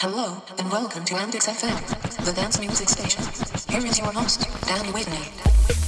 Hello, and welcome to Amdix FM, the dance music station. Here is your host, Danny Whitney.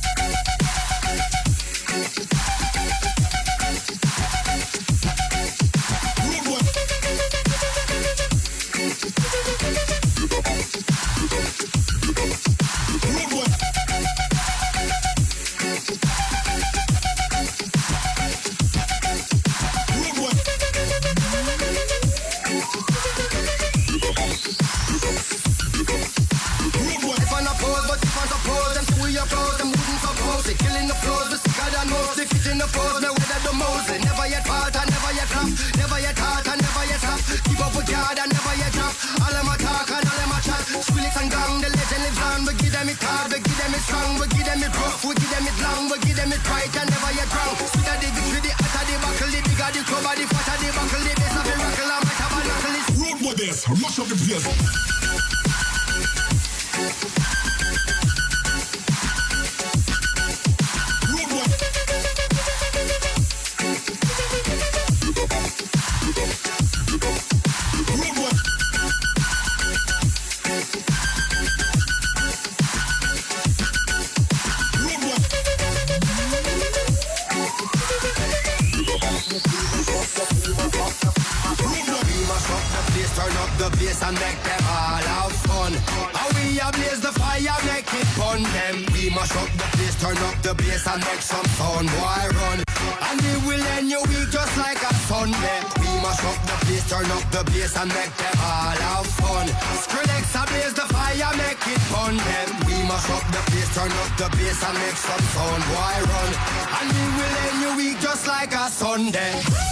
the bass and make some sound. Why run? And we will end your week just like a Sunday.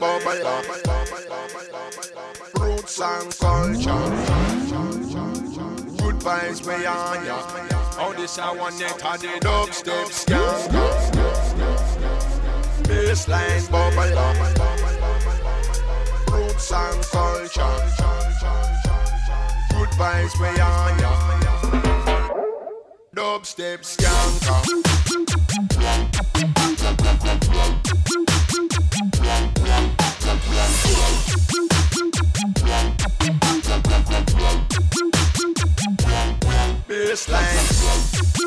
bubblegum. Roots and culture. Good vibes way on ya. All this I want net are the dubstep scams. Bassline bubblegum. Roots and culture. Good vibes way on ya dubstep skanker. Bassline.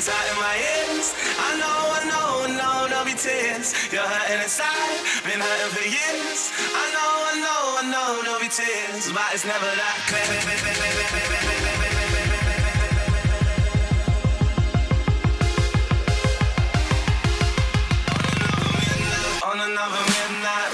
it's hot in my ears. I know, I know, no, no be tears. You're hurting inside, been hurting for years. I know, I know, I know, no be tears, but it's never that clear. On another midnight